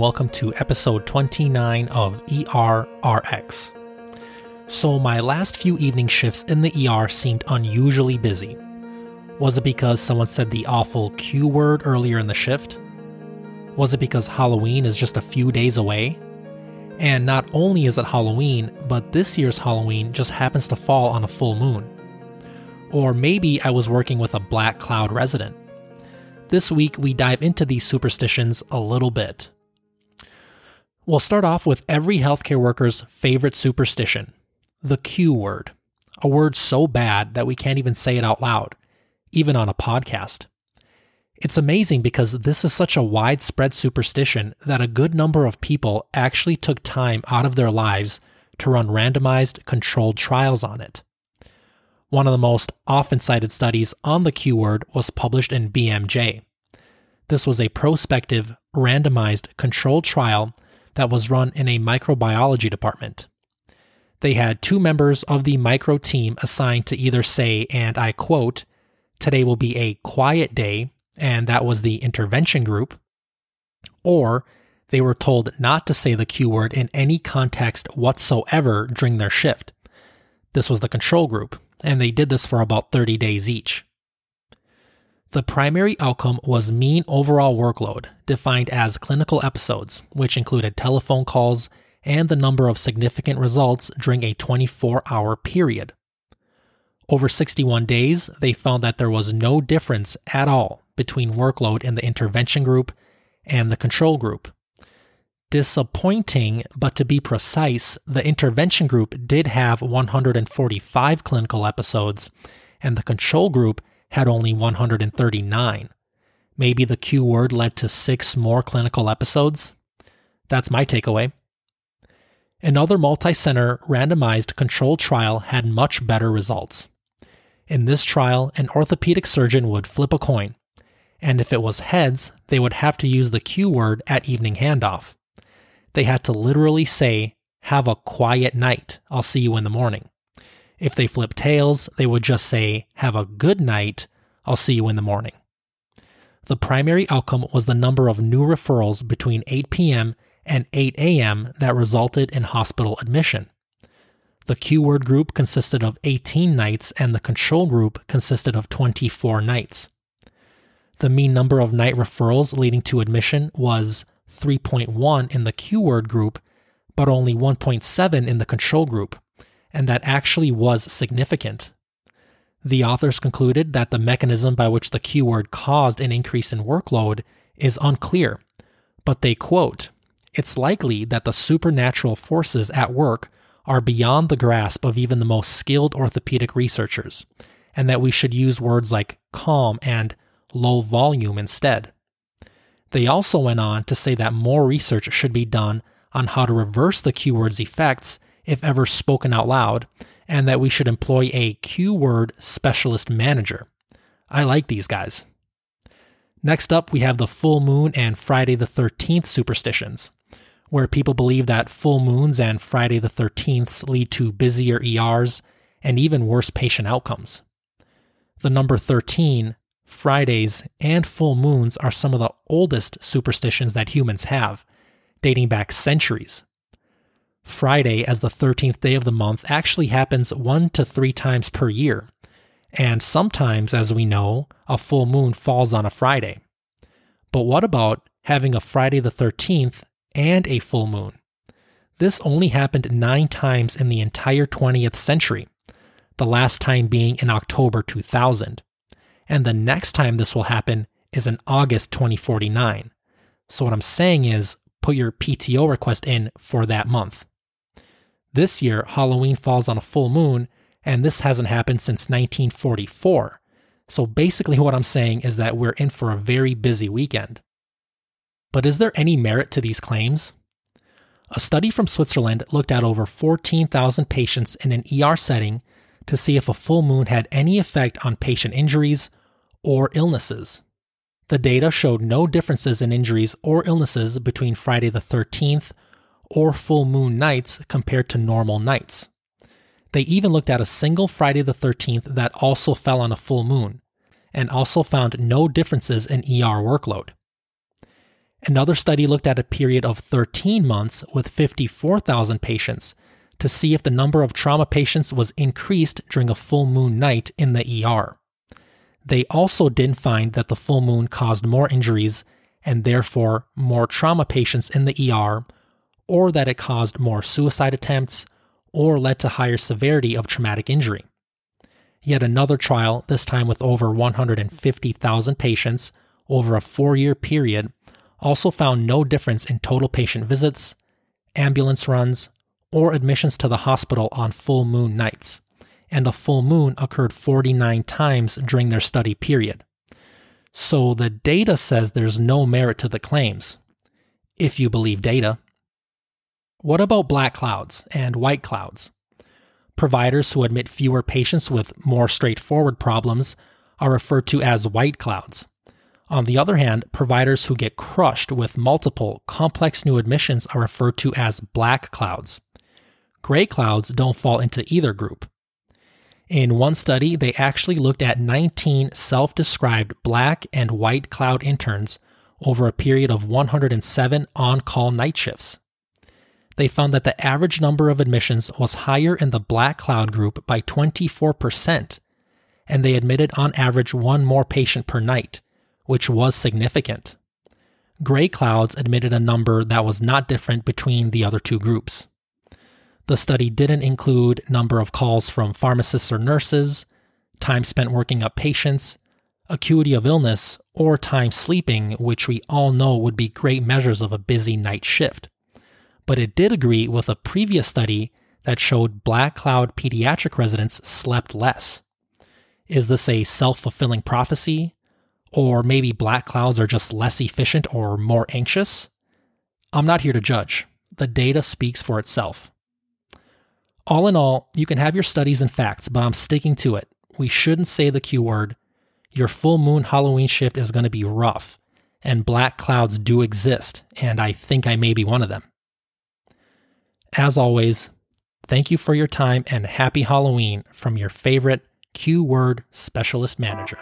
welcome to episode 29 of ERRX. So, my last few evening shifts in the ER seemed unusually busy. Was it because someone said the awful Q word earlier in the shift? Was it because Halloween is just a few days away? And not only is it Halloween, but this year's Halloween just happens to fall on a full moon. Or maybe I was working with a Black Cloud resident. This week, we dive into these superstitions a little bit. We'll start off with every healthcare worker's favorite superstition the Q word, a word so bad that we can't even say it out loud, even on a podcast. It's amazing because this is such a widespread superstition that a good number of people actually took time out of their lives to run randomized controlled trials on it. One of the most often cited studies on the Q word was published in BMJ. This was a prospective, randomized, controlled trial that was run in a microbiology department. They had two members of the micro team assigned to either say, and I quote, today will be a quiet day, and that was the intervention group, or they were told not to say the Q word in any context whatsoever during their shift. This was the control group, and they did this for about 30 days each. The primary outcome was mean overall workload, defined as clinical episodes, which included telephone calls and the number of significant results during a 24 hour period. Over 61 days, they found that there was no difference at all between workload in the intervention group and the control group. Disappointing, but to be precise, the intervention group did have 145 clinical episodes, and the control group had only 139. Maybe the Q word led to six more clinical episodes? That's my takeaway. Another multi center randomized controlled trial had much better results. In this trial, an orthopedic surgeon would flip a coin, and if it was heads, they would have to use the Q word at evening handoff they had to literally say, Have a quiet night. I'll see you in the morning. If they flip tails, they would just say, Have a good night. I'll see you in the morning. The primary outcome was the number of new referrals between 8 p.m. and 8 a.m. that resulted in hospital admission. The Q word group consisted of 18 nights, and the control group consisted of 24 nights. The mean number of night referrals leading to admission was 3.1 in the Q word group, but only 1.7 in the control group, and that actually was significant. The authors concluded that the mechanism by which the Q word caused an increase in workload is unclear, but they quote, It's likely that the supernatural forces at work are beyond the grasp of even the most skilled orthopedic researchers, and that we should use words like calm and low volume instead. They also went on to say that more research should be done on how to reverse the Q word's effects if ever spoken out loud, and that we should employ a Q word specialist manager. I like these guys. Next up, we have the full moon and Friday the 13th superstitions, where people believe that full moons and Friday the 13th lead to busier ERs and even worse patient outcomes. The number 13 Fridays, and full moons are some of the oldest superstitions that humans have, dating back centuries. Friday, as the 13th day of the month, actually happens one to three times per year, and sometimes, as we know, a full moon falls on a Friday. But what about having a Friday the 13th and a full moon? This only happened nine times in the entire 20th century, the last time being in October 2000 and the next time this will happen is in August 2049. So, what I'm saying is put your PTO request in for that month. This year, Halloween falls on a full moon, and this hasn't happened since 1944. So, basically, what I'm saying is that we're in for a very busy weekend. But is there any merit to these claims? A study from Switzerland looked at over 14,000 patients in an ER setting to see if a full moon had any effect on patient injuries or illnesses. The data showed no differences in injuries or illnesses between Friday the 13th or full moon nights compared to normal nights. They even looked at a single Friday the 13th that also fell on a full moon, and also found no differences in ER workload. Another study looked at a period of 13 months with 54,000 patients to see if the number of trauma patients was increased during a full moon night in the ER. They also didn't find that the full moon caused more injuries and therefore more trauma patients in the ER, or that it caused more suicide attempts or led to higher severity of traumatic injury. Yet another trial, this time with over 150,000 patients over a four year period, also found no difference in total patient visits, ambulance runs, or admissions to the hospital on full moon nights, and a full moon occurred 49 times during their study period. So the data says there's no merit to the claims, if you believe data. What about black clouds and white clouds? Providers who admit fewer patients with more straightforward problems are referred to as white clouds. On the other hand, providers who get crushed with multiple complex new admissions are referred to as black clouds. Gray clouds don't fall into either group. In one study, they actually looked at 19 self described black and white cloud interns over a period of 107 on call night shifts. They found that the average number of admissions was higher in the black cloud group by 24%, and they admitted on average one more patient per night, which was significant. Gray clouds admitted a number that was not different between the other two groups. The study didn't include number of calls from pharmacists or nurses, time spent working up patients, acuity of illness, or time sleeping, which we all know would be great measures of a busy night shift. But it did agree with a previous study that showed black cloud pediatric residents slept less. Is this a self fulfilling prophecy? Or maybe black clouds are just less efficient or more anxious? I'm not here to judge. The data speaks for itself. All in all, you can have your studies and facts, but I'm sticking to it. We shouldn't say the Q word. Your full moon Halloween shift is going to be rough, and black clouds do exist, and I think I may be one of them. As always, thank you for your time and happy Halloween from your favorite Q word specialist manager.